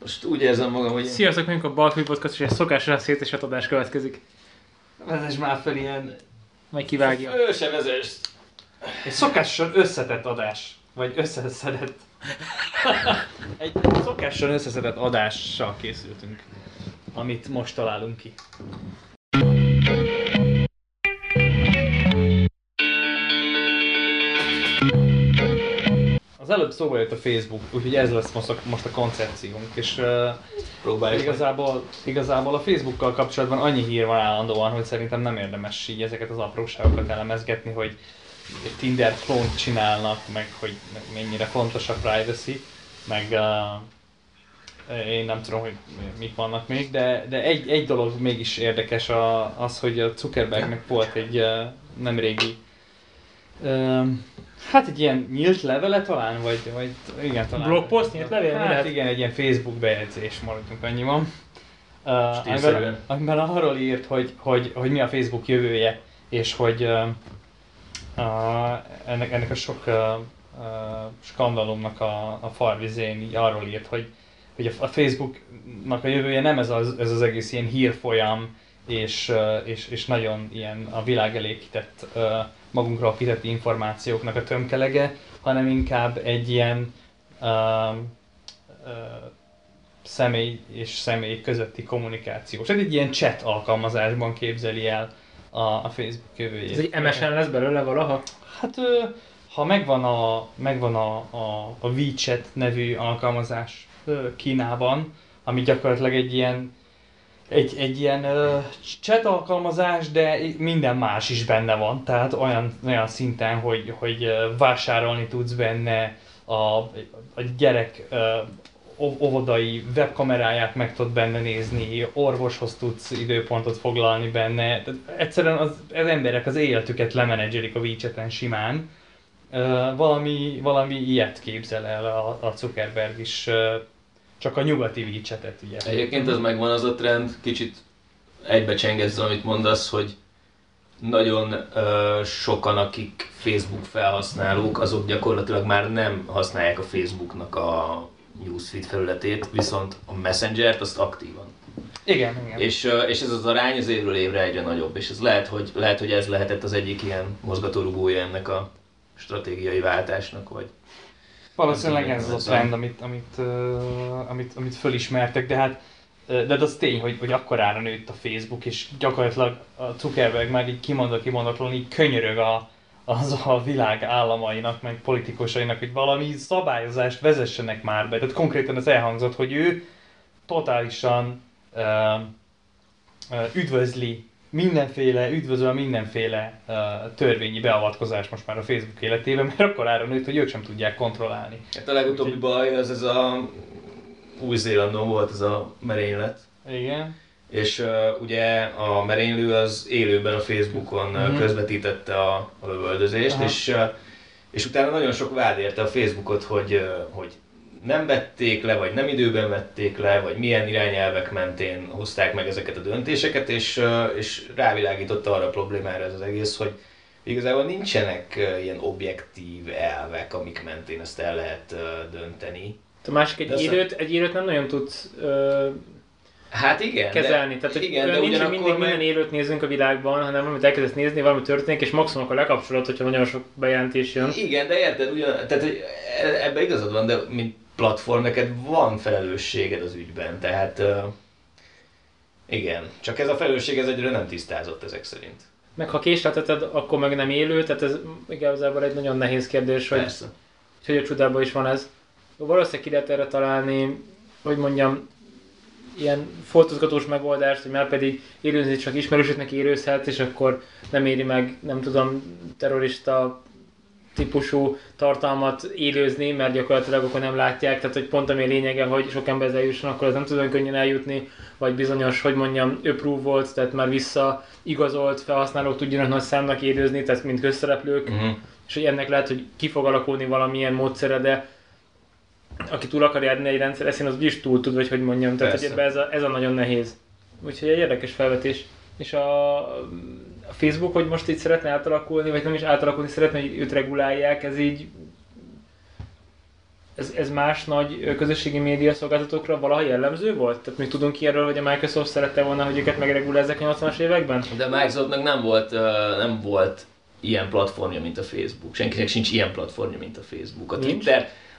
Most úgy érzem magam, hogy... Sziasztok, mondjuk a Balkmi Podcast, és egy szokásra szétesett adás következik. Vezess már fel ilyen... Majd kivágja. Ő se vezess. Egy szokásosan összetett adás. Vagy összeszedett. egy szokásosan összeszedett adással készültünk. Amit most találunk ki. Az előbb szóba jött a Facebook, úgyhogy ez lesz most a, most a koncepciónk. És uh, Próbáljuk meg. igazából, igazából a Facebookkal kapcsolatban annyi hír van állandóan, hogy szerintem nem érdemes így ezeket az apróságokat elemezgetni, hogy Tinder klónt csinálnak, meg hogy mennyire fontos a privacy, meg uh, én nem tudom, hogy mik vannak még, de, de egy, egy dolog mégis érdekes a, az, hogy a Zuckerbergnek volt egy uh, nemrégi uh, Hát egy ilyen nyílt levele talán, vagy, vagy igen talán. Blogpost, nyílt levél? Hát lehet? igen, egy ilyen Facebook bejegyzés, maradjunk annyiban. Uh, Stílszerűen. amiben, amiben arról írt, hogy, hogy, hogy mi a Facebook jövője, és hogy uh, uh, ennek, ennek a sok uh, uh, skandalomnak a, a farvizén így arról írt, hogy, hogy a, a Facebooknak a jövője nem ez az, ez az egész ilyen hírfolyam, és, és, és nagyon ilyen a világ elé kitett, magunkra kitett információknak a tömkelege, hanem inkább egy ilyen uh, uh, személy és személy közötti kommunikáció. Tehát egy ilyen chat alkalmazásban képzeli el a, a Facebook jövőjét. Ez egy MSN lesz belőle valaha? Hát ha megvan a, megvan a, a, a WeChat nevű alkalmazás Kínában, ami gyakorlatilag egy ilyen egy, egy ilyen ö, chat alkalmazás, de minden más is benne van, tehát olyan, olyan szinten, hogy, hogy vásárolni tudsz benne, a, a gyerek ov- óvodai webkameráját meg tudod benne nézni, orvoshoz tudsz időpontot foglalni benne. Tehát egyszerűen az, az emberek az életüket lemenedzselik a WeChat-en simán. Ö, valami, valami ilyet képzel el a, a Zuckerberg is, ö, csak a nyugati WeChat-et ugye. Egyébként az megvan az a trend, kicsit egybecsengezz, amit mondasz, hogy nagyon ö, sokan, akik Facebook felhasználók, azok gyakorlatilag már nem használják a Facebooknak a newsfeed felületét, viszont a Messenger-t azt aktívan. Igen, igen. És, és ez az arány az évről évre egyre nagyobb, és ez lehet, hogy, lehet, hogy ez lehetett az egyik ilyen mozgatórugója ennek a stratégiai váltásnak, vagy Valószínűleg ez az a trend, amit, amit, uh, amit, amit fölismertek, de hát de az tény, hogy, hogy akkorára nőtt a Facebook, és gyakorlatilag a Zuckerberg már így kimondva kimondatlan így könyörög a, az a világ államainak, meg politikusainak, hogy valami szabályozást vezessenek már be. Tehát konkrétan az elhangzott, hogy ő totálisan uh, üdvözli mindenféle, üdvözöl mindenféle uh, törvényi beavatkozás most már a Facebook életében, mert akkor ára nőtt, hogy ők sem tudják kontrollálni. Hát a legutóbbi Úgyhogy- baj az ez a Új-Zélandon volt ez a merénylet, Igen. és uh, ugye a merénylő az élőben a Facebookon Mhm. közvetítette a, a lövöldözést, Aha. és, uh, és utána nagyon sok vád érte a Facebookot, hogy, uh, hogy nem vették le, vagy nem időben vették le, vagy milyen irányelvek mentén hozták meg ezeket a döntéseket, és, és rávilágította arra a problémára ez az egész, hogy igazából nincsenek ilyen objektív elvek, amik mentén ezt el lehet dönteni. A másik egy De élőt, egy élőt nem nagyon tudsz ö, Hát igen, kezelni. Tehát hogy igen, de nincs, hogy mindig meg- minden élőt nézünk a világban, hanem valamit elkezdesz nézni, valami történik, és maximum akkor lekapcsolod, hogyha nagyon sok bejelentés jön. Igen, de érted, ugyan, tehát hogy e- ebben igazad van, de mint platform neked van felelősséged az ügyben, tehát uh, igen, csak ez a felelősség ez egyre nem tisztázott ezek szerint. Meg ha késlelteted, akkor meg nem élő, tehát ez igazából egy nagyon nehéz kérdés, hogy, Persze. hogy a csodában is van ez. Valószínűleg ki lehet erre találni, hogy mondjam, ilyen fotózgatós megoldást, hogy már pedig élőzni csak ismerősöknek érőzhetsz, és akkor nem éri meg, nem tudom, terrorista típusú tartalmat élőzni, mert gyakorlatilag akkor nem látják, tehát hogy pont ami a lényege, hogy sok ember eljusson, akkor az nem tud könnyen eljutni, vagy bizonyos, hogy mondjam, volt, tehát már vissza igazolt felhasználók tudjanak nagy számnak élőzni, tehát mint közszereplők, Uh-huh. és hogy ennek lehet, hogy ki fog alakulni valamilyen módszere, de aki túl akar járni egy rendszer, ezt én az is túl tud, vagy hogy mondjam, tehát hogy Persze. ebbe ez a, ez a nagyon nehéz. Úgyhogy egy érdekes felvetés. És a, a Facebook, hogy most így szeretne átalakulni, vagy nem is átalakulni, szeretne, hogy őt regulálják, ez így ez, ez más nagy közösségi média szolgáltatókra valaha jellemző volt? Tehát mi tudunk ilyenről, hogy a Microsoft szerette volna, hogy őket megregulázzák a 80-as években? De Microsoftnak nem volt, nem volt ilyen platformja, mint a Facebook. Senkinek sincs ilyen platformja, mint a Facebook. A Nincs?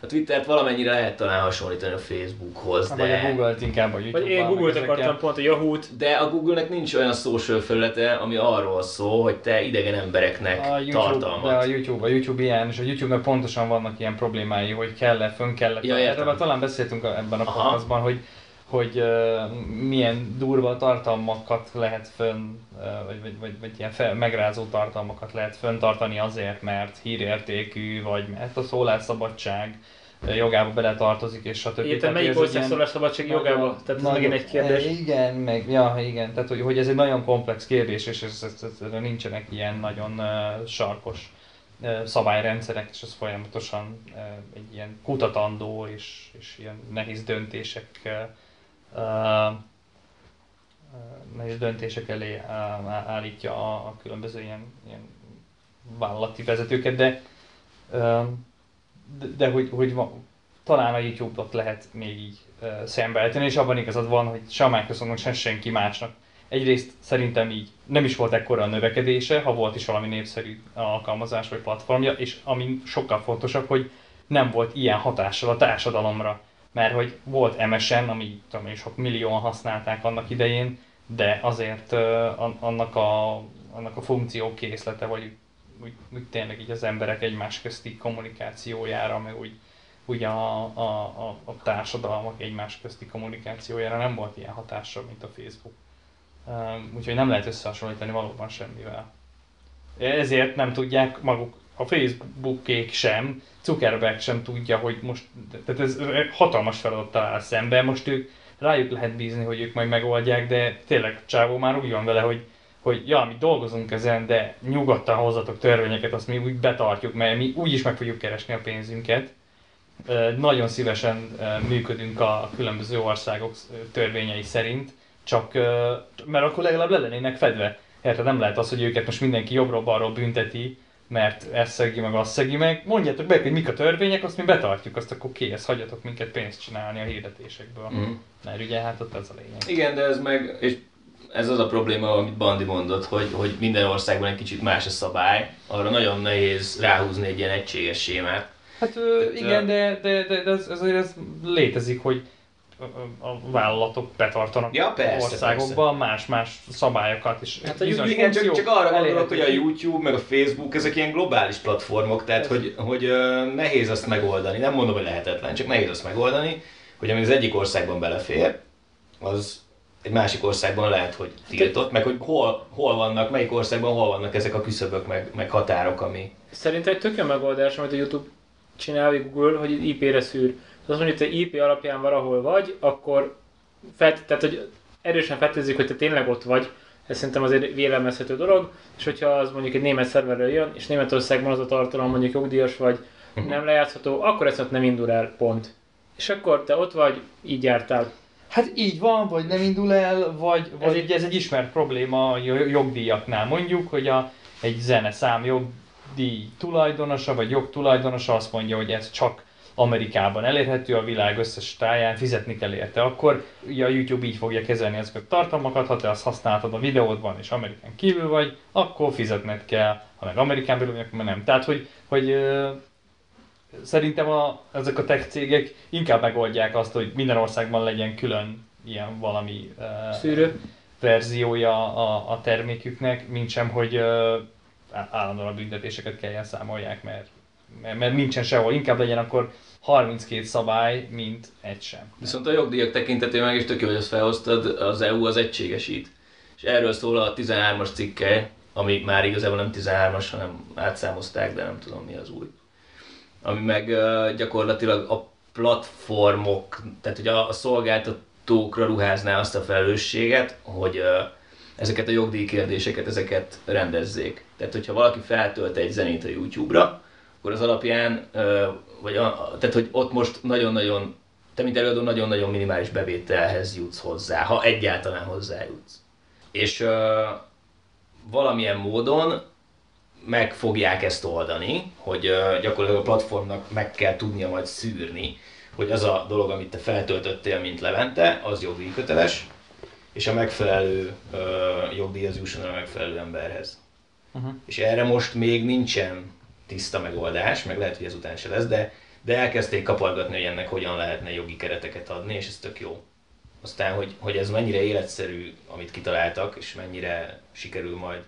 A Twittert valamennyire lehet talán hasonlítani a Facebookhoz, Vagy a de, Google-t inkább a YouTube-ban. Vagy én Google-t akartam pont, a Yahoo-t. de a Google-nek nincs olyan social felülete, ami arról szól, hogy te idegen embereknek A YouTube, tartalmat. de a YouTube, a YouTube ilyen, és a YouTube-nak pontosan vannak ilyen problémái, hogy kell-e, fönn kell-e. Ja, talán beszéltünk ebben a podcastban, hogy hogy uh, milyen durva tartalmakat lehet fönn, uh, vagy, vagy, vagy, vagy ilyen fel, megrázó tartalmakat lehet föntartani azért, mert hírértékű, vagy mert a szólásszabadság uh, jogába beletartozik, és stb. Értem, melyik ország szólásszabadság jogába? Tehát ez megint egy kérdés. Igen, meg, ja, igen, tehát hogy, hogy ez egy nagyon komplex kérdés, és ez, ez, ez, ez nincsenek ilyen nagyon uh, sarkos uh, szabályrendszerek, és ez folyamatosan uh, egy ilyen kutatandó és, és ilyen nehéz döntések uh, nehéz döntések elé állítja a, a különböző ilyen, ilyen vállalati vezetőket, de, de, de hogy, hogy van, talán a YouTube-ot lehet még így szembeállítani, és abban igazad van, hogy se a Microsoftnak, se senki másnak. Egyrészt szerintem így nem is volt ekkora a növekedése, ha volt is valami népszerű alkalmazás vagy platformja, és ami sokkal fontosabb, hogy nem volt ilyen hatással a társadalomra. Mert hogy volt MSN, ami tudom én, sok millióan használták annak idején, de azért an- annak a, annak a funkció készlete, vagy úgy, úgy tényleg így az emberek egymás közti kommunikációjára, meg úgy, úgy a, a, a, a társadalmak egymás közti kommunikációjára nem volt ilyen hatása, mint a Facebook. Úgyhogy nem lehet összehasonlítani valóban semmivel. Ezért nem tudják maguk, a Facebookék sem, Zuckerberg sem tudja, hogy most, tehát ez hatalmas feladattal áll szembe, most ők rájuk lehet bízni, hogy ők majd megoldják, de tényleg Csávó már úgy van vele, hogy hogy ja, mi dolgozunk ezen, de nyugodtan hozzatok törvényeket, azt mi úgy betartjuk, mert mi úgyis meg fogjuk keresni a pénzünket. Nagyon szívesen működünk a különböző országok törvényei szerint, csak mert akkor legalább le lennének fedve. Érted, nem lehet az, hogy őket most mindenki jobbról-balról bünteti, mert ezt szegi meg, azt szegi meg. Mondjátok be, hogy mik a törvények, azt mi betartjuk, azt akkor kész, hagyjatok minket pénzt csinálni a hirdetésekből. Mhm. Mert ugye hát ott ez a lényeg. Igen, de ez meg, és ez az a probléma, amit Bandi mondott, hogy, hogy minden országban egy kicsit más a szabály. Arra nagyon nehéz ráhúzni egy ilyen egységes sémát. Hát Tehát, igen, ö, de, de, de, de ez, azért ez létezik, hogy a vállalatok betartanak Ja, persze, országokban más-más szabályokat és Hát a bizonyos Igen, csak, csak arra gondolok, hogy a YouTube meg a Facebook ezek ilyen globális platformok, tehát hogy, hogy nehéz azt megoldani. Nem mondom, hogy lehetetlen, csak nehéz azt megoldani, hogy ami az egyik országban belefér, az egy másik országban lehet, hogy tiltott, meg hogy hol, hol vannak, melyik országban hol vannak ezek a küszöbök, meg, meg határok, ami... Szerintem egy tök megoldás, amit a YouTube csinál, vagy Google, hogy IP-re szűr. Az mondja, hogy te IP alapján valahol vagy, akkor felt, tehát, hogy erősen feltételezik, hogy te tényleg ott vagy, ez szerintem azért vélemezhető dolog, és hogyha az mondjuk egy német szerverről jön, és Németországban az a tartalom mondjuk jogdíjas vagy, nem lejátszható, akkor ezt nem indul el, pont. És akkor te ott vagy, így jártál. Hát így van, vagy nem indul el, vagy, vagy Ez ez, egy, ez egy ismert probléma a jo- jogdíjaknál. Mondjuk, hogy a, egy zeneszám jogdíj tulajdonosa, vagy jogtulajdonosa azt mondja, hogy ez csak Amerikában elérhető, a világ összes táján fizetni kell érte, akkor ugye a YouTube így fogja kezelni ezeket a tartalmakat, ha te azt használtad a videódban és Amerikán kívül vagy, akkor fizetned kell, ha meg Amerikán belül vagy, akkor nem. Tehát, hogy, hogy szerintem a, ezek a tech cégek inkább megoldják azt, hogy minden országban legyen külön ilyen valami Szűrő. verziója a, a terméküknek, mint sem, hogy állandóan a büntetéseket kelljen számolják, mert, mert, mert nincsen sehol. Inkább legyen akkor 32 szabály, mint egy sem. Viszont a jogdíjak tekintetében meg is tök jó, hogy azt felhoztad, az EU az egységesít. És erről szól a 13-as cikke, ami már igazából nem 13-as, hanem átszámozták, de nem tudom mi az új. Ami meg gyakorlatilag a platformok, tehát hogy a, a szolgáltatókra ruházná azt a felelősséget, hogy ezeket a jogdíj kérdéseket, ezeket rendezzék. Tehát, hogyha valaki feltölt egy zenét a YouTube-ra, akkor az alapján, vagy a, tehát, hogy ott most nagyon-nagyon, te mint előadó nagyon-nagyon minimális bevételhez jutsz hozzá, ha egyáltalán hozzájutsz. És valamilyen módon meg fogják ezt oldani, hogy gyakorlatilag a platformnak meg kell tudnia majd szűrni, hogy az a dolog, amit te feltöltöttél, mint Levente, az jogdíjköteles, és a megfelelő ö, jogdíj az jusson a megfelelő emberhez. Uh-huh. És erre most még nincsen tiszta megoldás, meg lehet, hogy ezután se lesz, de, de elkezdték kapargatni, hogy ennek hogyan lehetne jogi kereteket adni, és ez tök jó. Aztán, hogy, hogy ez mennyire életszerű, amit kitaláltak, és mennyire sikerül majd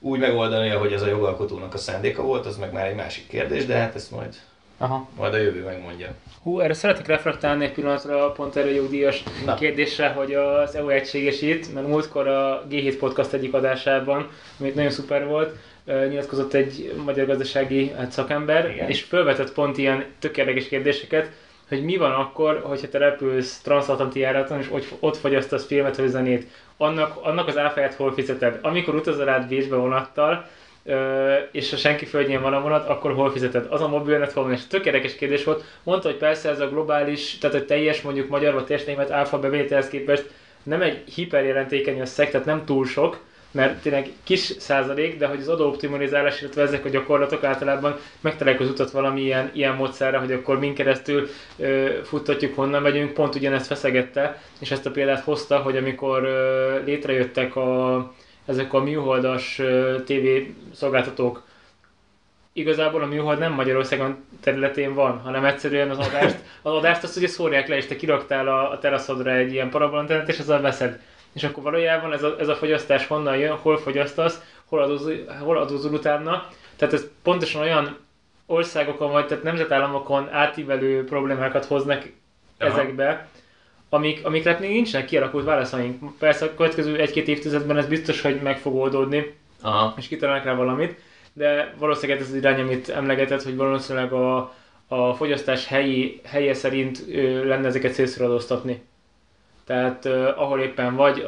úgy megoldani, hogy ez a jogalkotónak a szándéka volt, az meg már egy másik kérdés, de hát ezt majd, Aha. majd a jövő megmondja. Hú, erre szeretnék reflektálni egy pillanatra pont erre a jogdíjas Na. kérdésre, hogy az EU egységesít, mert múltkor a G7 Podcast egyik adásában, amit nagyon szuper volt, nyilatkozott egy magyar gazdasági hát, szakember, Igen. és felvetett pont ilyen tök érdekes kérdéseket, hogy mi van akkor, hogyha te repülsz transatlanti járaton, és ott, fogyasztasz filmet vagy zenét, annak, annak az áfáját hol fizeted? Amikor utazol át Bécsbe vonattal, és ha senki földjén van a vonat, akkor hol fizeted? Az a mobilnet hol van? És tök érdekes kérdés volt. Mondta, hogy persze ez a globális, tehát a teljes mondjuk magyar vagy teljes német áfa bevételhez képest nem egy hiperjelentékeny összeg, tehát nem túl sok, mert tényleg kis százalék, de hogy az adóoptimalizálás, illetve ezek a gyakorlatok általában megtalálják az utat valami ilyen, ilyen módszerre, hogy akkor min keresztül ö, futtatjuk, honnan megyünk, pont ugyanezt feszegette, és ezt a példát hozta, hogy amikor ö, létrejöttek a, ezek a műholdas ö, TV szolgáltatók, igazából a műhold nem Magyarországon területén van, hanem egyszerűen az adást, az adást azt ugye szórják le, és te kiraktál a, a teraszodra egy ilyen parabolantenet, és azzal veszed. És akkor valójában ez a, ez a fogyasztás honnan jön, hol fogyasztasz, hol adózol, hol adózol utána. Tehát ez pontosan olyan országokon vagy, tehát nemzetállamokon átívelő problémákat hoznak Aha. ezekbe, amik, amikre még nincsenek kialakult válaszaink. Persze a következő egy-két évtizedben ez biztos, hogy meg fog oldódni, Aha. és kitalálnak rá valamit, de valószínűleg ez az irány, amit emlegetett, hogy valószínűleg a, a fogyasztás helyi, helye szerint ö, lenne ezeket célszerű adóztatni. Tehát ö, ahol éppen vagy,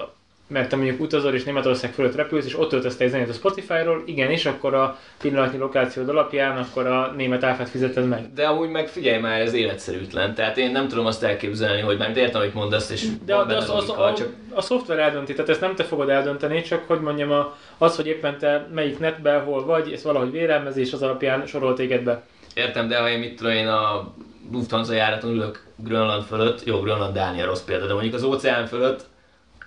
mert te mondjuk utazol és Németország fölött repülsz, és ott töltesz te egy zenét a Spotify-ról, igen, és akkor a pillanatnyi lokációd alapján akkor a német áfát fizeted meg. De amúgy meg figyelj már, ez életszerűtlen. Tehát én nem tudom azt elképzelni, hogy már értem, hogy mondasz, és De, van de benne az, az, logika, a, csak a szoftver eldönti, tehát ezt nem te fogod eldönteni, csak hogy mondjam, a, az, hogy éppen te melyik netben, hol vagy, ez valahogy vérelmezés az alapján sorol téged be. Értem, de ha én mit tudom én a Lufthansa járaton ülök Grönland fölött, jó, Grönland Dánia rossz példa, de mondjuk az óceán fölött,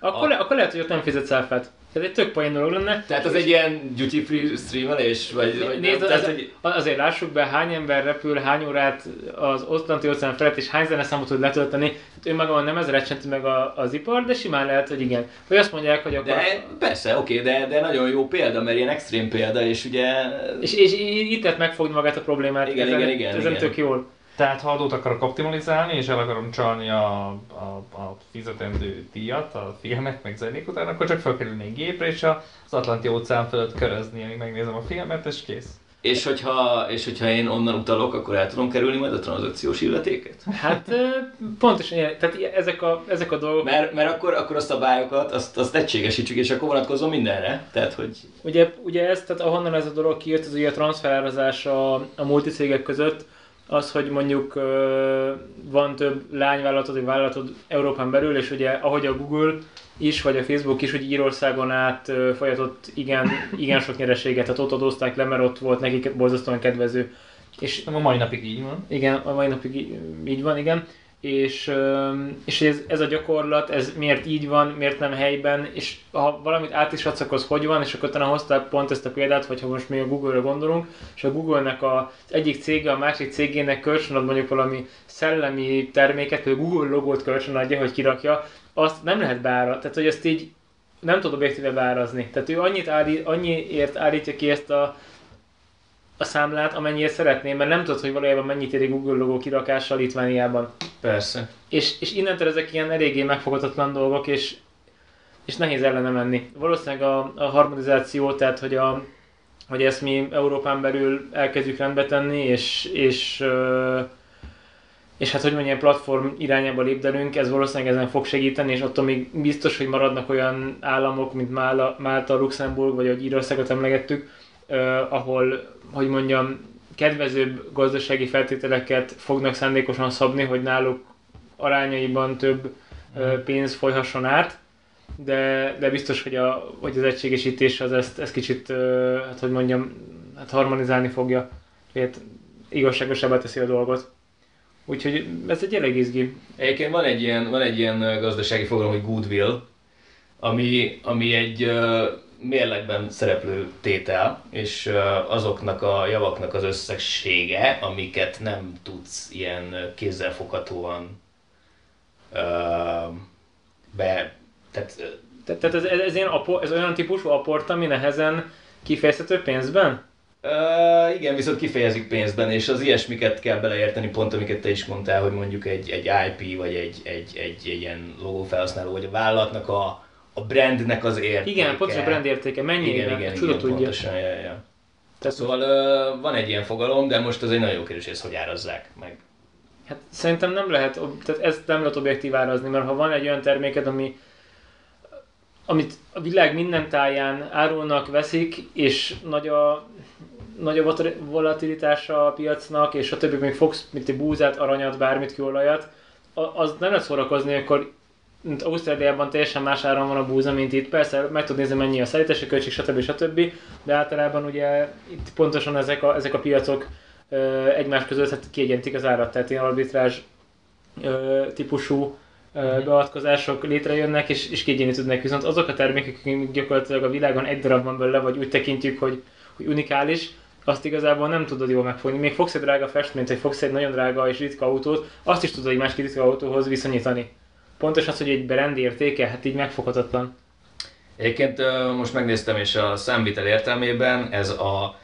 Akkor, A- le, akkor lehet, hogy ott nem fizetsz áfát. Ez egy tök poén dolog lenne. tehát az egy ilyen duty free streamelés, vagy, vagy Nézd, nem, az, tehát, hogy azért lássuk be, hány ember repül, hány órát az Atlanti óceán felett, és hány zeneszámot tud letölteni. Hát önmagában nem ez recsenti meg a, az ipar, de simán lehet, hogy igen. Vagy azt mondják, hogy akkor... de persze, oké, de, de nagyon jó példa, mert ilyen extrém példa, és ugye És, és itt lehet megfogni magát a problémát. Igen, ezen, igen, igen, ezen igen. tök jól. Tehát ha adót akarok optimalizálni, és el akarom csalni a, a, a fizetendő díjat, a filmek meg zenék után, akkor csak felkerülni egy gépre, és az Atlanti óceán fölött körözni, amíg megnézem a filmet, és kész. És hogyha, és hogyha én onnan utalok, akkor el tudom kerülni majd a tranzakciós illetéket? Hát pontosan ilyen, tehát ezek a, ezek a dolgok. Mert, mert akkor, akkor a szabályokat, azt, azt egységesítsük, és akkor vonatkozom mindenre. Tehát, hogy Ugye, ugye ez, tehát ahonnan ez a dolog kijött, ez ugye a transferázás a, a multicégek között, az, hogy mondjuk van több lányvállalatod, vagy vállalatod Európán belül, és ugye ahogy a Google is, vagy a Facebook is, hogy Írországon át folyatott igen, igen sok nyereséget, tehát ott adózták le, mert ott volt nekik borzasztóan kedvező. És a mai napig így van. igen, a mai napig így van, igen. És, és ez, ez a gyakorlat, ez miért így van, miért nem helyben, és ha valamit át is adsz, akkor hogy van, és akkor utána hoztál pont ezt a példát, vagy ha most mi a Google-ra gondolunk, és a Google-nek a, az egyik cége a másik cégének kölcsönad mondjuk valami szellemi terméket, például Google logót kölcsönadja, hogy kirakja, azt nem lehet beára, tehát hogy ezt így nem tud objektíve beárazni. Tehát ő annyit állít, annyiért állítja ki ezt a a számlát, amennyiért szeretném, mert nem tudod, hogy valójában mennyit ér egy Google logó kirakása Litvániában. persze. És, és innentől ezek ilyen eléggé megfoghatatlan dolgok, és, és nehéz ellene menni. Valószínűleg a, a harmonizáció, tehát hogy, a, hogy ezt mi Európán belül elkezdjük rendbe tenni, és, és, és hát hogy mondjam, platform irányába lépdelünk, ez valószínűleg ezen fog segíteni, és attól még biztos, hogy maradnak olyan államok, mint Mála, Málta, Luxemburg, vagy ahogy Írországot emlegettük, ö, ahol, hogy mondjam, kedvezőbb gazdasági feltételeket fognak szándékosan szabni, hogy náluk arányaiban több ö, pénz folyhasson át, de, de biztos, hogy, a, hogy az egységesítés az ezt, ezt kicsit, hát hogy mondjam, hát harmonizálni fogja, hát igazságosabbá teszi a dolgot. Úgyhogy ez egy elég izgi. Egyébként van egy ilyen, van egy ilyen gazdasági fogalom, hogy goodwill, ami, ami egy mérlegben szereplő tétel, és azoknak a javaknak az összessége, amiket nem tudsz ilyen kézzelfoghatóan be, tehát Te- Tehát ez, ez, ilyen apor, ez olyan típusú aport, ami nehezen kifejezhető pénzben? Uh, igen, viszont kifejezik pénzben, és az ilyesmiket kell beleérteni, pont amiket te is mondtál, hogy mondjuk egy, egy IP, vagy egy, egy, egy, egy ilyen logófelhasználó, vagy a vállalatnak a, a brandnek az értéke. Igen, pontosan a brand értéke, mennyi Igen, igen, igen, tudja. pontosan, ja, ja. Tehát, Szóval uh, van egy ilyen fogalom, de most az egy nagyon jó kérdés, hogy ezt hogy árazzák meg. Hát szerintem nem lehet, tehát ezt nem lehet objektív árazni, mert ha van egy olyan terméked, ami amit a világ minden táján árulnak, veszik, és nagy a, nagy a vola- volatilitása a piacnak, és a többi még fogsz, mint egy búzát, aranyat, bármit, kőolajat, az nem lehet szórakozni, akkor Ausztráliában teljesen más áron van a búza, mint itt. Persze meg tud nézni, mennyi a szállítási költség, stb. stb. De általában ugye itt pontosan ezek a, ezek a piacok ö, egymás között hát kiegyentik az árat, tehát ilyen arbitrázs ö, típusú ö, beavatkozások létrejönnek, és, és kiegyenlítődnek. Viszont azok a termékek, amik gyakorlatilag a világon egy darab van belőle, vagy úgy tekintjük, hogy, hogy unikális, azt igazából nem tudod jól megfogni. Még fogsz egy drága festményt, vagy fogsz egy nagyon drága és ritka autót, azt is tudod egy másik ritka autóhoz viszonyítani. Pontosan az, hogy egy brand értéke, hát így megfoghatatlan. Egyébként most megnéztem, és a számvitel értelmében ez a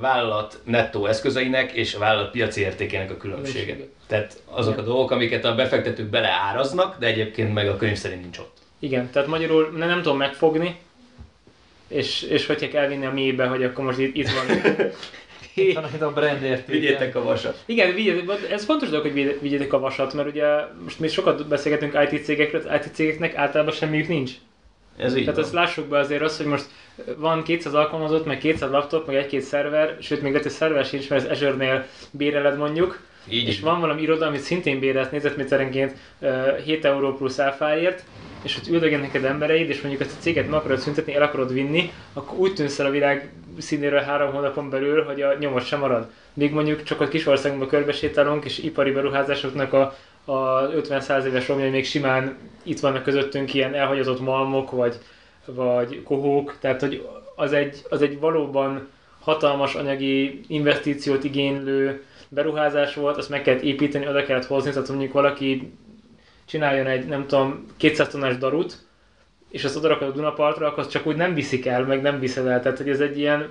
vállalat nettó eszközeinek és a vállalat piaci értékének a különbsége. Tehát azok a dolgok, amiket a befektetők beleáraznak, de egyébként meg a könyv szerint nincs ott. Igen, tehát magyarul ne, nem tudom megfogni, és, és hogyha kell vinni a mélybe, hogy akkor most itt, itt van. Itt a brand. Vigyétek a vasat. Igen, vigyétek, ez fontos dolog, hogy vigy- vigyétek a vasat, mert ugye most mi sokat beszélgetünk IT cégekről, az IT cégeknek általában semmiük nincs. Ez így Tehát van. ezt lássuk be azért az, hogy most van 200 alkalmazott, meg 200 laptop, meg egy-két szerver, sőt még lehet, hogy szerver sincs, mert az Azure-nél béreled mondjuk, Így és van valami iroda, amit szintén bérelsz négyzetméterenként ö, 7 euró plusz áfáért, és hogy üldögén neked embereid, és mondjuk ezt a céget meg akarod szüntetni, el akarod vinni, akkor úgy tűnsz el a világ színéről három hónapon belül, hogy a nyomot sem marad. Míg mondjuk csak a kisországunkban körbesétálunk, és ipari beruházásoknak a, a 50-100 éves romjai még simán itt vannak közöttünk ilyen elhagyatott malmok, vagy, vagy kohók, tehát hogy az egy, az egy valóban hatalmas anyagi investíciót igénylő beruházás volt, azt meg kellett építeni, oda kellett hozni, tehát mondjuk valaki csináljon egy, nem tudom, 200 tonnás darut, és azt odarakod a Dunapartra, akkor azt csak úgy nem viszik el, meg nem viszed el. Tehát, hogy ez egy ilyen,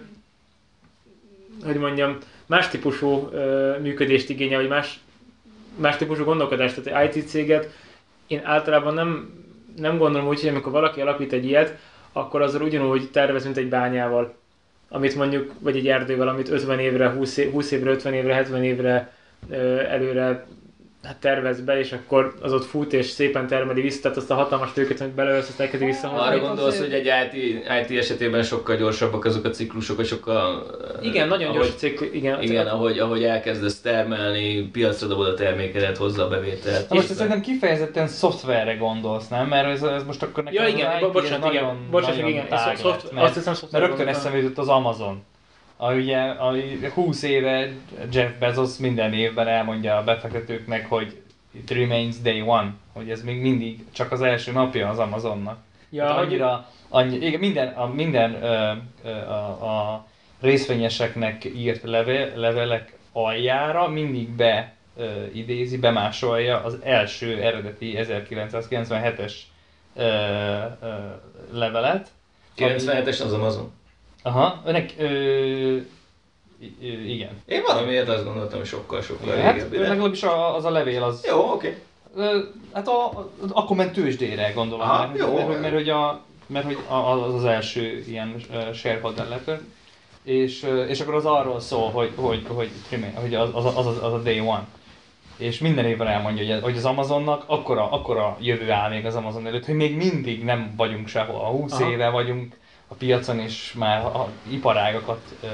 hogy mondjam, más típusú ö, működést igényel, vagy más, más típusú gondolkodást. Tehát egy IT céget én általában nem, nem gondolom úgy, hogy amikor valaki alapít egy ilyet, akkor azzal ugyanúgy tervez, mint egy bányával. Amit mondjuk, vagy egy erdővel, amit 50 évre, 20, év, 20 évre, 50 évre, 70 évre előre tervez be, és akkor az ott fut, és szépen termeli vissza, tehát azt a hatalmas tőket, amit belőlsz, azt elkezdi visszahozni. Arra gondolsz, hogy egy IT, IT esetében sokkal gyorsabbak azok a ciklusok, vagy sokkal... Igen, nagyon ahogy, gyors cikk, igen. Igen, ahogy, ahogy elkezdesz termelni, piacra dobod a termékedet, hozza a bevételt. Na most ezt szerintem kifejezetten szoftverre gondolsz, nem? Mert ez, ez most akkor nekem Ja, az igen, IT bo- ez bocsánat, igen, bocsánat, igen, tág szoft- lett, azt mert, hiszem mert rögtön eszembe jutott az Amazon. A, ugye, a 20 éve Jeff Bezos minden évben elmondja a befektetőknek, hogy it remains day one, hogy ez még mindig csak az első napja az Amazonnak. Ja, Hát annyira, annyi, igen, minden, a, minden ö, ö, a, a részvényeseknek írt leve, levelek aljára mindig be ö, idézi, bemásolja az első eredeti 1997-es ö, ö, levelet. ami- 97-es az Amazon. Aha, önnek, ö, igen. Én valamiért azt gondoltam, hogy sokkal, sokkal Hát régebbi. ő legalábbis az a levél az... Jó, oké. Ö, Hát a, a, akkor ment tőzsdére gondolom, Aha, mert, jó. mert, mert, mert, hogy, a, mert hogy az az első ilyen uh, shareholder letter, és, uh, és akkor az arról szól, hogy, hogy, hogy, hogy az, az, az, az, a day one. És minden évben elmondja, hogy, hogy az Amazonnak akkora, akkora jövő áll még az Amazon előtt, hogy még mindig nem vagyunk sehol. A 20 Aha. éve vagyunk a piacon, és már a iparágakat uh,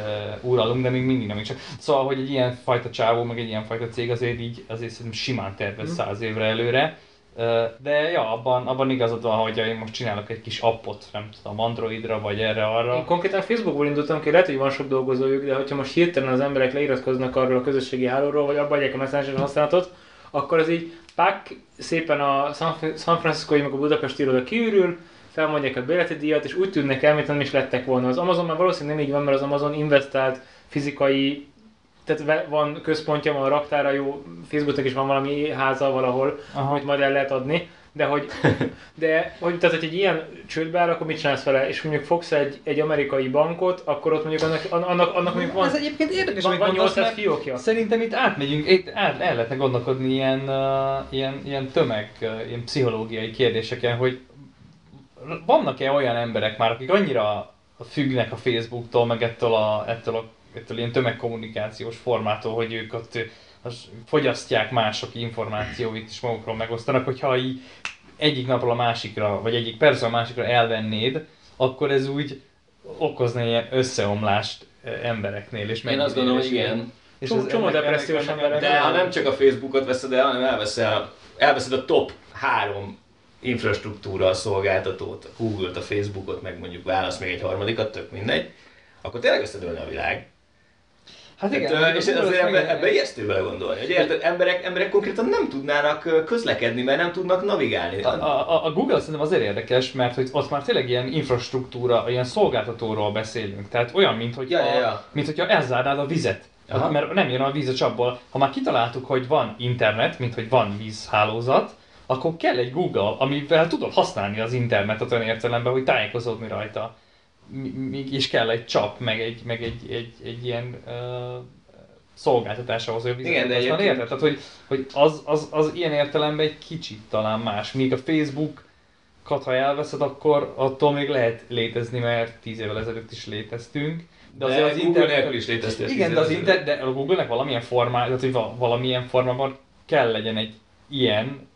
uralunk, de még mindig nem. Csak, szóval, hogy egy ilyen fajta csávó, meg egy ilyen fajta cég azért így azért szerintem simán tervez Mhm. száz évre előre, Ö, De ja, abban, abban igazad van, hogy én most csinálok egy kis appot, nem tudom, Androidra vagy Én erre-arra. konkrétan Facebookból indultam ki, lehet, hogy van sok dolgozójuk, de hogyha most hirtelen az emberek leiratkoznak arról a közösségi hálóról, vagy abba adják a Messenger használatot, akkor az így pák szépen a San Franciscoi meg a Budapesti iroda kiürül, felmondják a bérleti díjat, és úgy tűnnek el, mint nem is lettek volna. Az Amazon már valószínűleg nem így van, mert az Amazon investált fizikai, tehát van központja, van raktára, jó, Facebooknak is van valami háza valahol, Aha. amit majd el lehet adni, de hogy, de, hogy tehát, hogy egy ilyen csődbe áll, akkor mit csinálsz vele? És mondjuk fogsz egy, egy amerikai bankot, akkor ott mondjuk annak, annak, annak mondjuk van, Ez egyébként érdekes, van, van mondasz, 800 mert fiókja. Szerintem itt átmegyünk, itt át, el lehetne gondolkodni ilyen, uh, ilyen, ilyen tömeg, uh, ilyen pszichológiai kérdéseken, hogy vannak-e olyan emberek már, akik annyira függnek a Facebooktól, meg ettől a, ettől a ettől ilyen tömegkommunikációs formától, hogy ők ott az fogyasztják mások információit és magukról megosztanak, hogyha így egyik napról a másikra, vagy egyik percről a másikra elvennéd, akkor ez úgy okozna ilyen összeomlást embereknél. És Én azt gondolom, hogy igen. És Csomó- ez- csomó depressziós emberek. De ha nem csak a Facebookot veszed el, hanem elveszel, elveszed a top három infrastruktúra szolgáltatót, a Google-t, a Facebookot, meg mondjuk válasz még egy harmadikat, tök mindegy, akkor tényleg összedőlne a világ. Hát igen, Tehát, ö, és az azért ebbe, ebbe ijesztő belegondolni, hogy érted, emberek, emberek konkrétan nem tudnának közlekedni, mert nem tudnak navigálni. A, a, a Google szerintem azért érdekes, mert hogy ott már tényleg ilyen infrastruktúra, ilyen szolgáltatóról beszélünk. Tehát olyan, mint hogy Ja, ja, ja. mint hogyha elzárnád a vizet. Aha. Hát, mert nem jön a víz a csapból. Ha már kitaláltuk, hogy van internet, mint hogy van vízhálózat, akkor kell egy Google, amivel tudod használni az internetet olyan értelemben, hogy tájékozódni rajta. És kell egy csap, meg egy, meg egy, egy, egy ilyen uh, szolgáltatás ahhoz, hogy Igen, de egyébként- érted? Tehát, hogy, hogy az, az, az ilyen értelemben egy kicsit talán más. Míg a Facebook ha elveszed, akkor attól még lehet létezni, mert tíz évvel ezelőtt is léteztünk. De azért az nélkül is léteztél. Igen, de az inter, de a Google-nek valamilyen formában, tehát hogy va- valamilyen formában kell legyen egy ilyen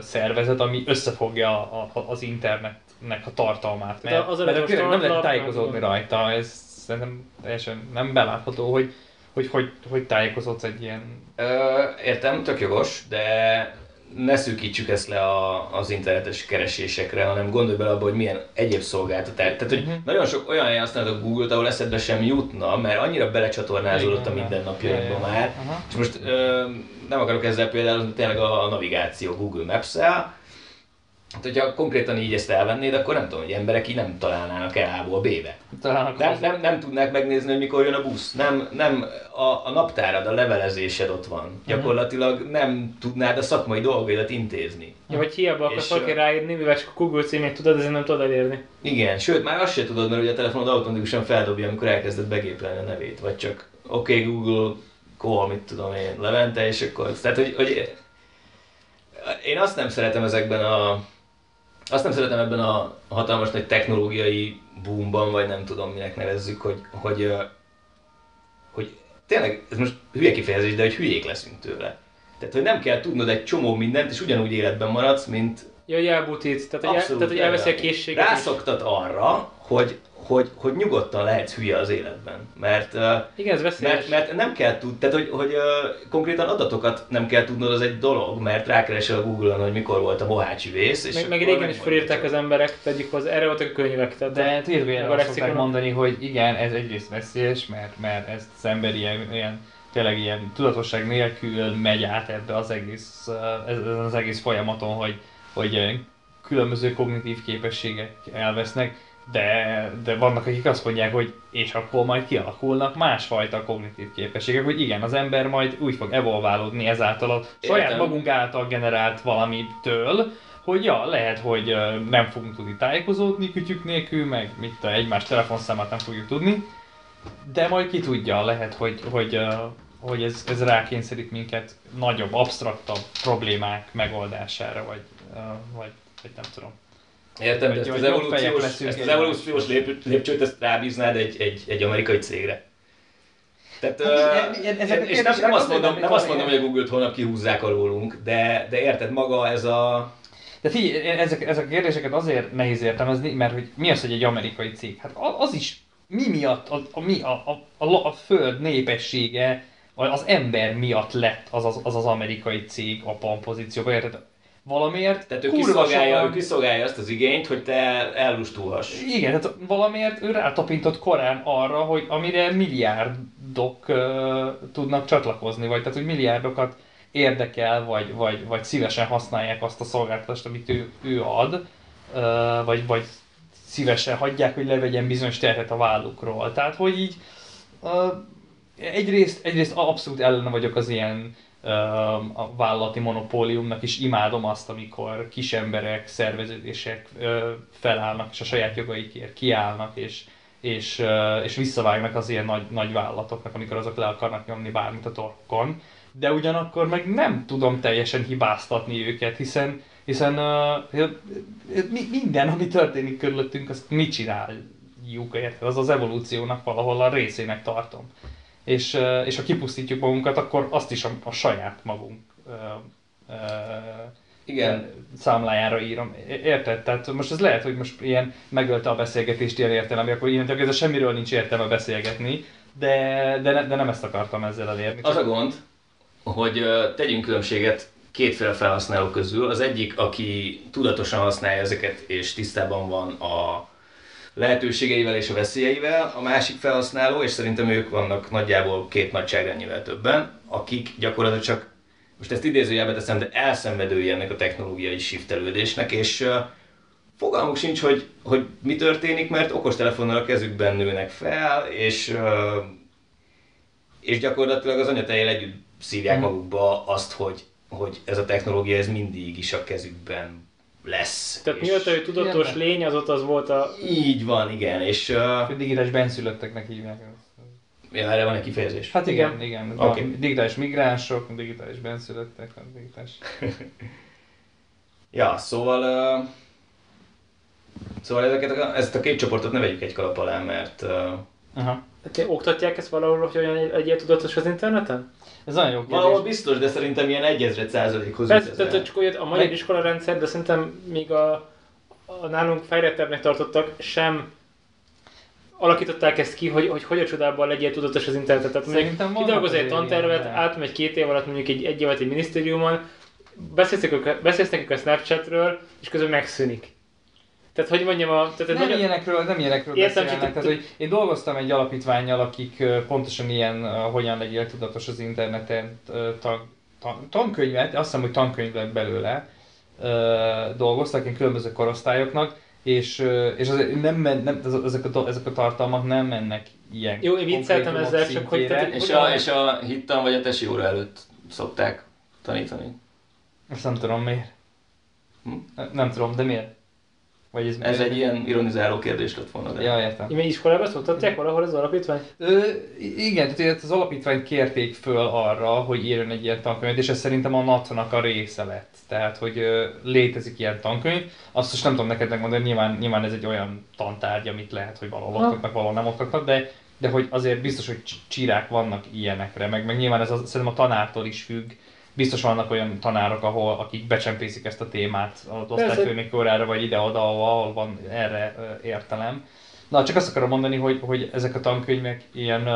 szervezet, ami összefogja a, a, az internetnek a tartalmát. Mert, az a mert most nem lehet tájékozódni rajta, ez szerintem teljesen nem belátható, hogy hogy, hogy, hogy tájékozódsz egy ilyen... Ö, értem, tök jogos, de ne szűkítsük ezt le a, az internetes keresésekre, hanem gondolj bele abba, hogy milyen egyéb szolgáltatás. Tehát, hogy Mhm. nagyon sok olyan helyen használod a Google-t, ahol eszedbe sem jutna, mert annyira belecsatornázódott a mindennapjainkba már. Aha. És most ö, nem akarok ezzel például tényleg a navigáció Google Maps-el, Hát, hogyha konkrétan így ezt elvennéd, akkor nem tudom, hogy emberek így nem találnának el A-ból B-be. Nem, nem, nem tudnák megnézni, hogy mikor jön a busz. Nem, nem a, a naptárad, a levelezésed ott van. Gyakorlatilag nem tudnád a szakmai dolgaidat intézni. Ja, vagy hiába akarsz valaki ráírni, mivel csak a Google címét tudod, ezért nem tudod elérni. Igen, sőt, már azt se tudod, mert ugye a telefonod automatikusan feldobja, amikor elkezded begépelni a nevét, vagy csak oké okay, Google, call, mit tudom én, Levente, és akkor... Tehát, hogy, hogy én azt nem szeretem ezekben a... Azt nem szeretem ebben a hatalmas nagy technológiai boomban, vagy nem tudom minek nevezzük, hogy, hogy, hogy tényleg, ez most hülye kifejezés, de hogy hülyék leszünk tőle. Tehát, hogy nem kell tudnod egy csomó mindent, és ugyanúgy életben maradsz, mint, Ja, hogy elbutít, tehát, hogy, el, tehát, hogy elveszi a készséget. Rászoktat arra, hogy, hogy, hogy nyugodtan lehetsz hülye az életben. Mert, Igen, ez veszélyes. mert, mert nem kell tud, tehát hogy, hogy uh, konkrétan adatokat nem kell tudnod, az egy dolog, mert rákeresel a Google-on, hogy mikor volt a mohácsi vész, és meg, meg régen is felírták az emberek, tegyük hozzá, erre voltak a könyvek. Tehát De tényleg meg a azt szokták mondani, hogy igen, ez egyrészt veszélyes, mert, mert ez az ember ilyen, ilyen tényleg ilyen tudatosság nélkül megy át ebbe az egész, ez, az egész folyamaton, hogy, hogy különböző kognitív képességek elvesznek, de, de vannak, akik azt mondják, hogy és akkor majd kialakulnak másfajta kognitív képességek, hogy igen, az ember majd úgy fog evolválódni ezáltal a saját Értem. magunk által generált valamitől, hogy ja, lehet, hogy nem fogunk tudni tájékozódni kütyük nélkül, meg mit a egymás telefonszámát nem fogjuk tudni, de majd ki tudja, lehet, hogy, hogy, hogy ez, ez rákényszerít minket nagyobb, absztraktabb problémák megoldására, vagy, vagy, vagy nem tudom. Értem, de Vagy- ezt az evolúciós, leszünk ezt az evolúciós lép, lépcsőt ezt rábíznád egy, egy, egy amerikai cégre. Tehát, Hát, e- e- és nem, nem azt mondom, nem azt mondom, hogy a Google-t holnap kihúzzák alólunk, de, de érted, maga ez a... De figyelj, én ezek, ezek a kérdéseket azért nehéz értelmezni, mert hogy mi az, hogy egy amerikai cég? Hát az is mi miatt, a, a, mi, a, a, a, a föld népessége, vagy az ember miatt lett az az, az, az amerikai cég a pozícióban, érted? Valamiért Tehát ő kurva kiszolgálja, sokan- ő kiszolgálja azt az igényt, hogy te ellustulhass. Igen, tehát valamiért ő rátapintott korán arra, hogy amire milliárdok uh, tudnak csatlakozni, vagy tehát, hogy milliárdokat érdekel, vagy, vagy, vagy szívesen használják azt a szolgáltatást, amit ő, ő ad, uh, vagy, vagy szívesen hagyják, hogy levegyen bizonyos terhet a vállukról. Tehát, hogy így uh, egyrészt, egyrészt abszolút ellene vagyok az ilyen uh, a vállalati monopóliumnak, és imádom azt, amikor kis emberek, szerveződések felállnak, és a saját jogaikért kiállnak, és, és, és visszavágnak az ilyen nagy, nagy vállalatoknak, amikor azok le akarnak nyomni bármit a torkon. De ugyanakkor meg nem tudom teljesen hibáztatni őket, hiszen hiszen uh, mi, minden, ami történik körülöttünk, azt mi csináljuk, érted? Az az evolúciónak valahol a részének tartom. És, és ha kipusztítjuk magunkat, akkor azt is a, a saját magunk Igen. számlájára írom. Érted? Tehát most ez lehet, hogy most ilyen megölte a beszélgetést ilyen értelem, akkor innentől kezdve semmiről nincs értelme beszélgetni, de, de, ne, de nem ezt akartam ezzel elérni. Az a gond, hogy tegyünk különbséget kétféle felhasználó közül. Az egyik, aki tudatosan használja ezeket és tisztában van a lehetőségeivel és a veszélyeivel, a másik felhasználó, és szerintem ők vannak nagyjából két nagyságrendnyivel többen, akik gyakorlatilag csak, most ezt idézőjelbe teszem, de elszenvedői ennek a technológiai shiftelődésnek, és fogalmuk sincs, hogy, hogy mi történik, mert okostelefonnal a kezükben nőnek fel, és és gyakorlatilag az anyatejjel együtt szívják Mhm. magukba azt, hogy, hogy ez a technológia ez mindig is a kezükben lesz. Tehát és mióta ő tudatos Ilyen. lény, azóta az volt a... Így van, igen, és uh, Digitális benszülötteknek hívják. ja, erre van egy kifejezés. Hát igen, Igen. igen. Okay. Digitális migránsok, digitális benszülöttek, digitális... Ja, szóval, uh, szóval ezeket a, ezt a két csoportot ne vegyük egy kalap alá, mert uh, Aha. Hát, oktatják ezt valahol, hogy olyan legyél tudatos az interneten? Ez nagyon jó kérdés. valahol biztos, de szerintem ilyen egyezred százalékhoz Persze, tehát csak olyat a magyar Meg- iskola rendszer, de szerintem még a, a nálunk fejlettebbnek tartottak sem alakították ezt ki, hogy hogy, hogy a csodában legyél tudatos az internetet. Tehát Szerintem kidolgoz egy tantervet, ilyen, de- átmegy két év alatt mondjuk egy, egy évet egy minisztériumon, beszélsz nekik a Snapchatről, és közben megszűnik. Tehát hogy mondjam, a, tehát Nem nagyon, ilyenekről, nem ilyenekről Értem, beszélnek. Tehát, hogy én dolgoztam egy alapítványjal, akik pontosan ilyen, hogyan legyél tudatos az interneten tan, tan, tankönyvet, azt hiszem, hogy tankönyv lett belőle, dolgoztak ilyen különböző korosztályoknak, és, és azért nem, men, nem ez- ezek, a, ezek a tartalmak nem mennek ilyen Jó, én vicceltem ezzel, csak hogy szintjére. tehát- És a, és a hittan vagy a tesi óra előtt szokták tanítani. Ezt nem tudom miért. Hm? Nem tudom, de miért? Vagy ez, Ez egy ilyen ironizáló kérdés lett volna. De... Ja, értem. mi iskolában szoktatják valahol az alapítvány? Ö, igen, tehát az alapítványt kérték föl arra, hogy írjon egy ilyen tankönyvet, és ez szerintem a NAT-nak a része lett. Tehát, hogy ö, létezik ilyen tankönyv. Azt most nem tudom neked megmondani, nyilván, nyilván ez egy olyan tantárgy, amit lehet, hogy valahol oktatnak, valahol nem oktatnak, de, de hogy azért biztos, hogy cs- csírák vannak ilyenekre, meg, meg nyilván ez az, szerintem a tanártól is függ. Biztos vannak olyan tanárok, ahol, akik becsempészik ezt a témát az osztályfőnök órára, vagy ide-oda, ahol van erre értelem. Na, csak azt akarom mondani, hogy, hogy ezek a tankönyvek ilyen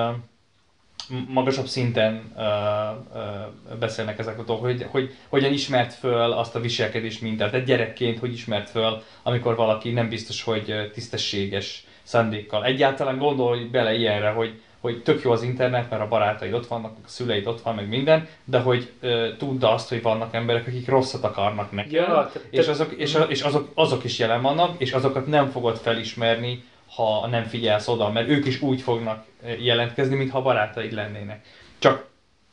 magasabb szinten ö, ö, beszélnek ezekről, hogy, hogy hogyan ismert föl azt a viselkedés mintát, de gyerekként hogy ismert föl, amikor valaki nem biztos, hogy tisztességes szándékkal. Egyáltalán gondolj bele ilyenre, hogy, hogy tök jó az internet, mert a barátaid ott vannak, a szüleid ott van, meg minden, de hogy ö, tudd azt, hogy vannak emberek, akik rosszat akarnak neked, Ja, és, azok, és, a, és azok, azok is jelen vannak, és azokat nem fogod felismerni, ha nem figyelsz oda, mert ők is úgy fognak jelentkezni, mintha barátaid lennének. Csak,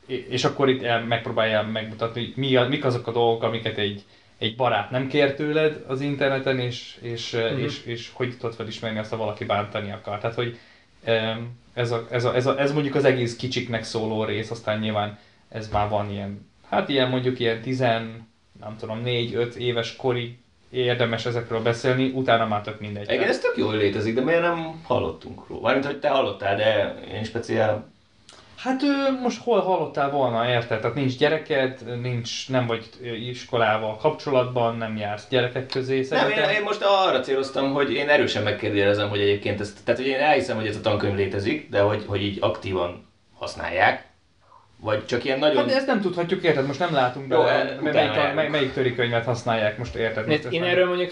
és akkor itt el, megpróbálja megmutatni, hogy mi, a- mik azok a dolgok, amiket egy, egy barát nem kér tőled az interneten, és, és, Mhm. uh-huh. és, és hogy tudod felismerni azt, ha valaki bántani akar. Tehát, hogy em, ez, a, ez, a, ez, a, ez mondjuk az egész kicsiknek szóló rész, aztán nyilván ez már van ilyen, hát ilyen mondjuk ilyen 10, nem tudom, 4-5 éves korig érdemes ezekről beszélni, utána már tök mindegy. Egyébként ez tök jól létezik, de miért nem hallottunk róla? Mármint, hogy te hallottál, de én speciál... Hát ő, most hol hallottál volna, érted? Tehát nincs gyereked, nincs, nem vagy iskolával kapcsolatban, nem jársz gyerekek közé, Nem, szerintem. én, én most arra céloztam, hogy én erősen megkérdezem, hogy egyébként ezt, tehát hogy én elhiszem, hogy ez a tankönyv létezik, de hogy, hogy így aktívan használják, Vagy csak ilyen nagyon... Hát de ezt nem tudhatjuk, érted? Most nem látunk Jó, be, el- melyik, melyik, járunk. melyik törikönyvet használják most, érted? Most Én, én nem- erről mondjuk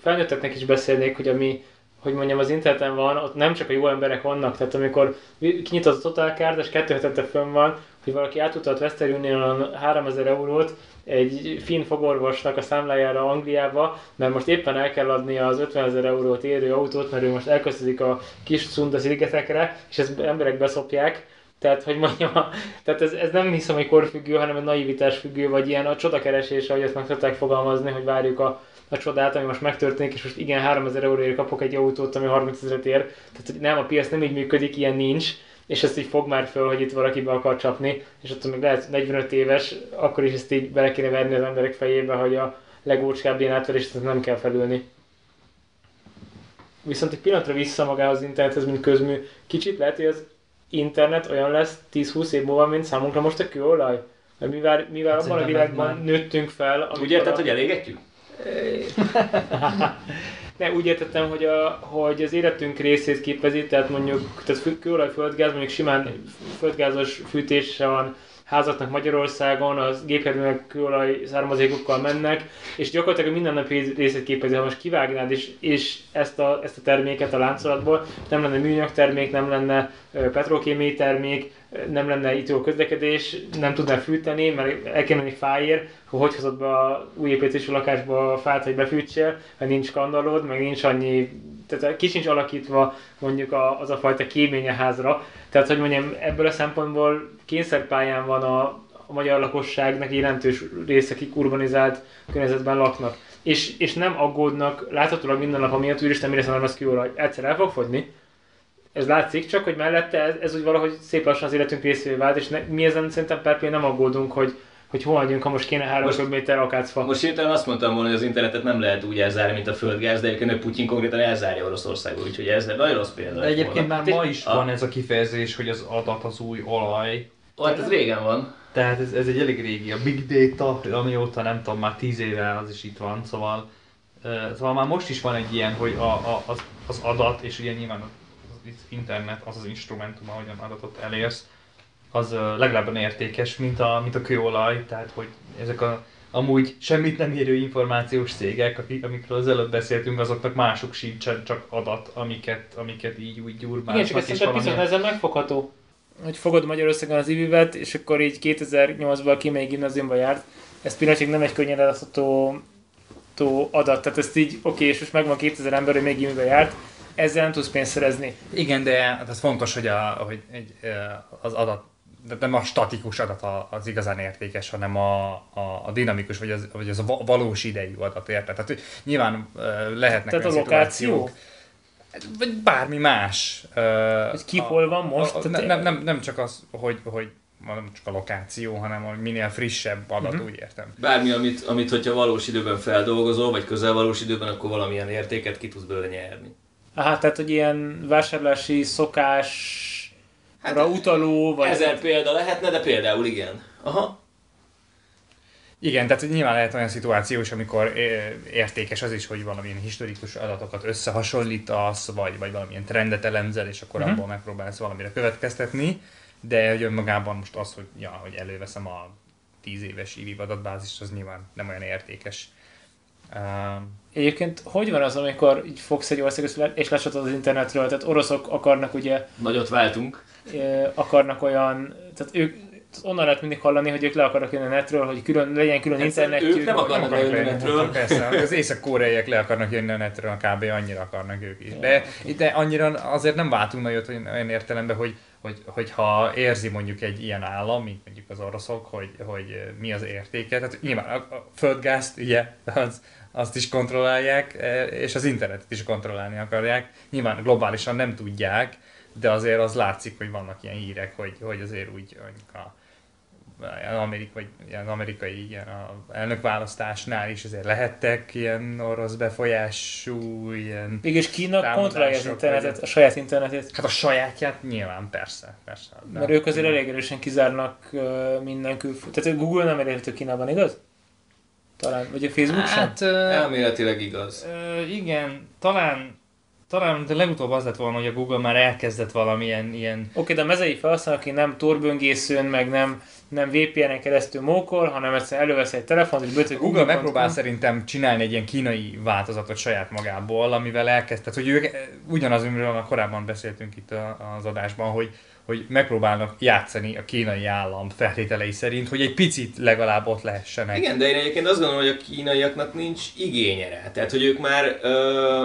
felnőtteknek is beszélnék, hogy ami, hogy mondjam, az interneten van, ott nem csak a jó emberek vannak, tehát amikor kinyitott a Total Card, és kettő hetente fönn van, hogy valaki átutalt Western Unionon 3000 eurót egy finn fogorvosnak a számlájára Angliába, mert most éppen el kell adni az 50 ezer eurót érő autót, mert ő most elköltözik a kis Sunda szigetekre, és ezt emberek beszopják, tehát, hogy mondjam, tehát ez, ez nem hiszem, hogy korfüggő, hanem egy naivitás függő, vagy ilyen a csodakeresés, ahogy ezt meg szokták fogalmazni, hogy várjuk a, a csodát, ami most megtörténik, és most igen, 3000 euróért kapok egy autót, ami 30 ezeret ér. Tehát hogy nem, a piac nem így működik, ilyen nincs, és ezt így fog már föl, hogy itt valaki be akar csapni, és attól még lehet 45 éves, akkor is ezt így bele kéne verni az emberek fejébe, hogy a legócskább ilyen átverést nem kell felülni. Viszont egy pillanatra vissza magához az internethez, mint közmű, kicsit lehet, hogy az internet olyan lesz 10-20 év múlva, mint számunkra most a kőolaj. Mert mivel, mivel Hát abban a világban már- nőttünk fel, Úgy amikor érted, a- hogy elégetjük? Ne, úgy értettem, hogy, a, hogy az életünk részét képezi, tehát mondjuk tehát kőolaj, földgáz, mondjuk simán földgázos fűtése van házaknak Magyarországon, az gépjárművek kőolaj származékokkal mennek, és gyakorlatilag a mindennapi részét képezi, ha most kivágnád és, és ezt, a, ezt a terméket a láncolatból, nem lenne műanyag termék, nem lenne petrokémiai termék, nem lenne itt jó közlekedés, nem tudnál fűteni, mert el kéne menni hogy hogy hozod be a új építésű lakásba a fát, hogy befűtsél, mert nincs kandallód, meg nincs annyi, tehát ki sincs alakítva mondjuk a, az a fajta kéménye házra. Tehát, hogy mondjam, ebből a szempontból kényszerpályán van a, a magyar lakosságnak jelentős része, akik urbanizált környezetben laknak. És, és nem aggódnak, láthatólag minden nap amiatt, hogy Isten mire szerintem az kőolaj. Egyszer el fog fogyni, ez látszik, csak hogy mellette ez, ez úgy valahogy szép lassan az életünk részévé vált, és ne, mi ezen szerintem per nem aggódunk, hogy, hogy hol vagyunk, ha most kéne három Most- köbméter akácfa. Most hirtelen azt mondtam volna, hogy az internetet nem lehet úgy elzárni, mint a földgáz, de egyébként Putyin konkrétan elzárja Oroszországot, úgyhogy ez egy nagyon rossz példa. De egyébként volna. már ma is A- van ez a kifejezés, hogy az adat az új olaj. Hát ez régen van. Tehát ez, ez egy elég régi, a Big Data, amióta nem tudom, már 10 éve az is itt van, szóval, uh, szóval már most is van egy ilyen, hogy a, a, az, az adat, és ugye nyilván az, az internet az az instrumentum, ahogyan adatot elérsz, az legalább értékes, mint a, mint a kőolaj, tehát hogy ezek a amúgy semmit nem érő információs cégek, akik, amikről az előbb beszéltünk, azoknak mások sincsen, csak adat, amiket, amiket így úgy gyúrbálnak. Igen, csak ez szerintem viszont ezzel megfogható. Hogy fogod Magyarországon az ivivet, és akkor így 2008-ban ki még gimnáziumba járt, ez pillanatig nem egy könnyen eladható tó adat. Tehát ezt így, oké, és most megvan 2000 ember, hogy még gimibe járt, ezzel nem tudsz pénzt szerezni. Igen, de hát az fontos, hogy, a, hogy egy, az adat, de nem a statikus adat a- az igazán értékes, hanem a, a, a dinamikus, vagy az, vagy az a va- valós idejű adat, érted? Tehát nyilván lehetnek Tehát a lokáció? vagy bármi más. Hogy ki a- hol van most? A, a, nem, nem, nem, csak az, hogy, hogy nem csak a lokáció, hanem hogy minél frissebb adat, uh-huh. úgy értem. Bármi, amit, amit hogyha valós időben feldolgozol, vagy közel valós időben, akkor valamilyen értéket ki tudsz belőle nyerni. Aha, tehát hogy ilyen vásárlási szokásra Hát, utaló, vagy... Ezer példa lehetne, de például igen. Aha. Igen, tehát nyilván lehet olyan szituáció is, amikor é- értékes az is, hogy valamilyen historikus adatokat összehasonlítasz, vagy, vagy valamilyen trendet elemzel, és akkor Mhm. uh-huh. abból megpróbálsz valamire következtetni, de hogy önmagában most az, hogy, ja, hogy előveszem a 10 éves IVIV adatbázist, az nyilván nem olyan értékes. Uh, Egyébként hogy van az, amikor így fogsz egy országot és lecsatod az internetről, tehát oroszok akarnak ugye, Nagyot váltunk. akarnak olyan, tehát ők onnan lehet mindig hallani, hogy ők le akarnak jönni a netről, hogy külön, legyen külön Hát internetjük. ők nem akarnak lejönni lejönni netről. netről. Persze, az észak-koreaiak le akarnak jönni a netről, a kb. annyira akarnak ők is. De, de annyira azért nem váltunk nagyot hogy olyan értelemben, hogy, hogy, hogyha érzi mondjuk egy ilyen állam, mint mondjuk az oroszok, hogy, hogy mi az értéke. Tehát nyilván a, a földgázt, ugye, az, azt is kontrollálják, eh, és az internetet is kontrollálni akarják. Nyilván globálisan nem tudják, de azért az látszik, hogy vannak ilyen hírek, hogy, hogy azért úgy mondjuk a, az amerikai, vagy ilyen amerikai ilyen a elnökválasztásnál is azért lehettek ilyen orosz befolyású, ilyen... Mégis Kína kontrollálja az internetet, a saját internetét. Hát a sajátját nyilván, persze, persze. de- Mert ők azért elég erősen kizárnak minden külföld. Tehát Google nem elérhető Kínában, igaz? Talán. Vagy a Facebook sem? Hát, ö, Elméletileg igaz. Ö, igen, talán Talán de legutóbb az lett volna, hogy a Google már elkezdett valamilyen ilyen... Oké, de a mezei felhasználó, aki nem torböngészőn, meg nem, nem VPN-en keresztül mókol, hanem egyszerűen elővesz egy telefont, és bötök Google megpróbál szerintem csinálni egy ilyen kínai változatot saját magából, amivel elkezdett, hogy ők ugyanaz, amiről korábban beszéltünk itt az adásban, hogy, hogy megpróbálnak játszani a kínai állam feltételei szerint, hogy egy picit legalább ott lehessenek. Igen, de én egyébként azt gondolom, hogy a kínaiaknak nincs igénye rá. Tehát, hogy ők már, ö,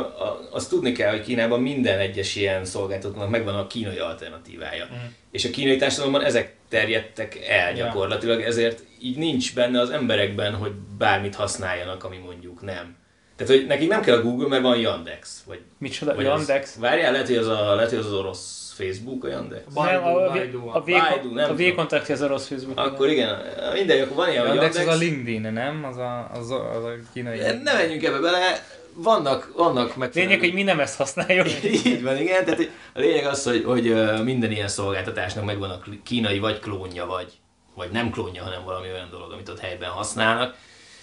azt tudni kell, hogy Kínában minden egyes ilyen szolgáltatónak megvan a kínai alternatívája. Mm. És a kínai társadalomban ezek terjedtek el gyakorlatilag, ezért így nincs benne az emberekben, hogy bármit használjanak, ami mondjuk nem. Tehát, hogy nekik nem kell a Google, mert van Yandex. Vagy, Micsoda, vagy Yandex? Az, várjál, lehet, hogy az, a, lehet, hogy az, az orosz Facebook Yandex. nem, a, Baidu, a, Baidu, nem a. V-kontaktja az orosz Facebook. Akkor igen, mindegy, akkor van ilyen, hogy Yandex az a LinkedIn, nem? Az a, az a, az a kínai... Ne menjünk ebbe bele, vannak, vannak megfelelő... Lényeg, hogy mi nem ezt használjuk. Így van, igen. Tehát a lényeg az, hogy, hogy minden ilyen szolgáltatásnak megvan a kínai vagy klónja, vagy, vagy nem klónja, hanem valami olyan dolog, amit ott helyben használnak.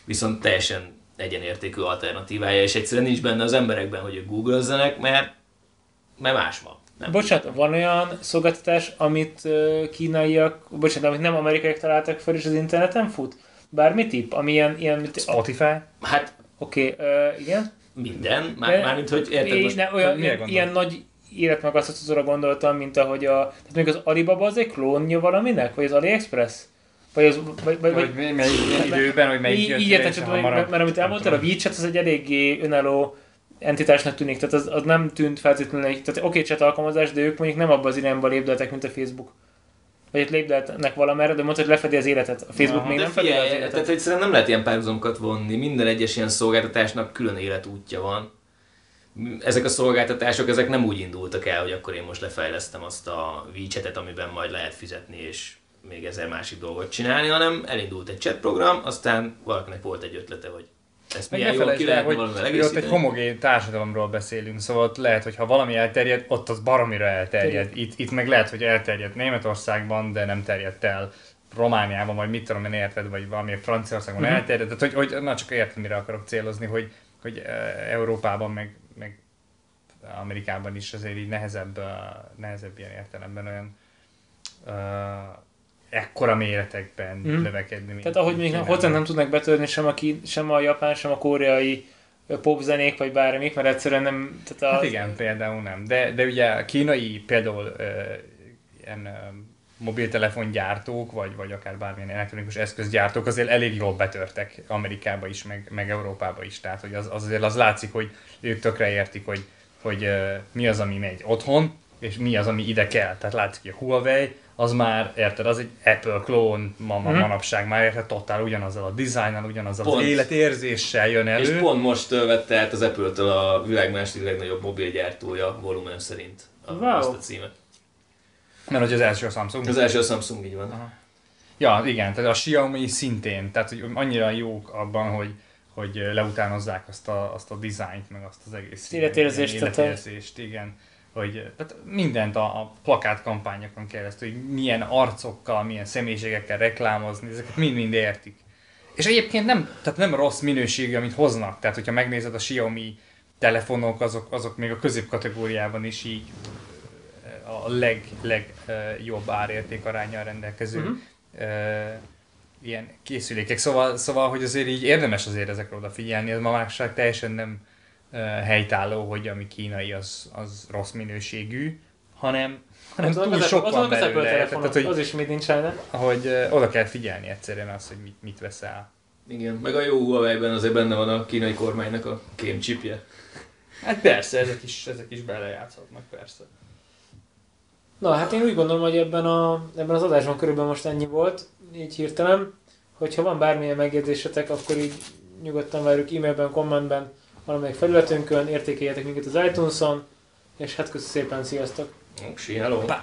Viszont teljesen egyenértékű alternatívája, és egyszerűen nincs benne az emberekben, hogy ők googlezzenek, mert, mert más van. Nem. Bocsánat, van olyan szolgáltatás, amit kínaiak, bocsánat, amit nem amerikaiak találtak fel, és az interneten fut? Bármi tipp? Ami ilyen, ilyen mint, Spotify? Hát Oké, okay, igen. minden, már, De- mármint, hogy érted Én most... ne, olyan, ilyen, ilyen nagy életmegasztatóra gondoltam, mint ahogy a... Tehát még az Alibaba az egy klónja valaminek? Vagy az AliExpress? Vagy az... Vagy, vagy, Vagy vagy melyik időben, hogy melyik így, jött így ki, érted, és csak, hamarabb- mert, mert amit nem elmondtál, a tudom. WeChat az egy eléggé önálló entitásnak tűnik, tehát az, az nem tűnt feltétlenül egy, tehát oké, chat alkalmazás, de ők mondjuk nem abban az irányba lépdeltek, mint a Facebook. Vagy itt lépdeltek valamerre, de mondta, hogy lefedi az életet. A Facebook Aha, még nem fedi az életet. tehát egyszerűen nem lehet ilyen párhuzamokat vonni. Minden egyes ilyen szolgáltatásnak külön életútja van. Ezek a szolgáltatások, ezek nem úgy indultak el, hogy akkor én most lefejlesztem azt a WeChat-et, amiben majd lehet fizetni, és még ezer másik dolgot csinálni, hanem elindult egy chat program, aztán valakinek volt egy ötlete, hogy ezt Meg milyen ne jól felejtsd ki el, lehetne hogy, valamivel hogy ott egy egészíteni. homogén társadalomról beszélünk, szóval ott lehet, hogy ha valami elterjed, ott az baromira elterjed. Itt, itt meg lehet, hogy elterjedt Németországban, de nem terjedt el Romániában, vagy mit tudom én érted, vagy valami Franciaországban Mhm. elterjedt. Tehát, hogy, hogy, na csak értem, mire akarok célozni, hogy, hogy eh, Európában, meg, meg Amerikában is azért így nehezebb, eh, nehezebb ilyen értelemben olyan uh, ekkora méretekben Mhm. növekedni. mint Tehát ahogy még Kínában. hozzá nem tudnak betörni sem a, ki, sem a japán, sem a koreai popzenék, vagy bármik, mert egyszerűen nem... Tehát Hát az, igen, például nem. De, de ugye a kínai például ö, ilyen ö, mobiltelefongyártók, vagy, vagy akár bármilyen elektronikus eszközgyártók azért elég jól betörtek Amerikába is, meg, meg Európába is. Tehát hogy az, az azért az látszik, hogy ők tökre értik, hogy, hogy ö, mi az, ami megy otthon, és mi az, ami ide kell. Tehát látszik, hogy a Huawei az már, érted, az egy Apple klón ma, ma Mhm. manapság, már érted, totál ugyanazzal a dizájnnal, ugyanazzal Pont. az életérzéssel jön elő. És pont most vette át az Apple-től a világ második legnagyobb mobilgyártója volumen szerint a, Wow. azt a címet. Mert hogy az első a Samsung. Az első a Samsung így van. Aha. Ja, igen, tehát a Xiaomi szintén, tehát hogy annyira jók abban, hogy, hogy leutánozzák azt a, azt a dizájnt, meg azt az egész életérzést, életérzést, igen. Hogy tehát mindent a, a plakátkampányokon keresztül, hogy milyen arcokkal, milyen személyiségekkel reklámozni, ezeket mind-mind értik. És egyébként nem, tehát nem rossz minőségű, amit hoznak. Tehát, hogyha megnézed a Xiaomi telefonok, azok, azok még a középkategóriában is így a leg, leg uh, jobb árérték arányjal rendelkező Mhm. uh, ilyen készülékek. Szóval, szóval, hogy azért így érdemes azért ezekre odafigyelni, ez ma manapság teljesen nem helytálló, hogy ami kínai az, az rossz minőségű, hanem, hanem az, túl az, sok az, van belőle. telefonok, Tehát, hogy, az is mit nincs hogy uh, oda kell figyelni egyszerűen azt, hogy mit, mit veszel. Igen, meg a jó Huawei-ben azért benne van a kínai kormánynak a kémcsipje. Hát persze, ezek is, ezek is belejátszhatnak, persze. Na, hát én úgy gondolom, hogy ebben, a, ebben az adásban körülbelül most ennyi volt, így hirtelen. Hogyha van bármilyen megjegyzésetek, akkor így nyugodtan várjuk e-mailben, kommentben, valamelyik felületünkön, értékeljetek minket az iTunes-on, és hát köszönöm szépen, sziasztok! Oksi, hello! Pá!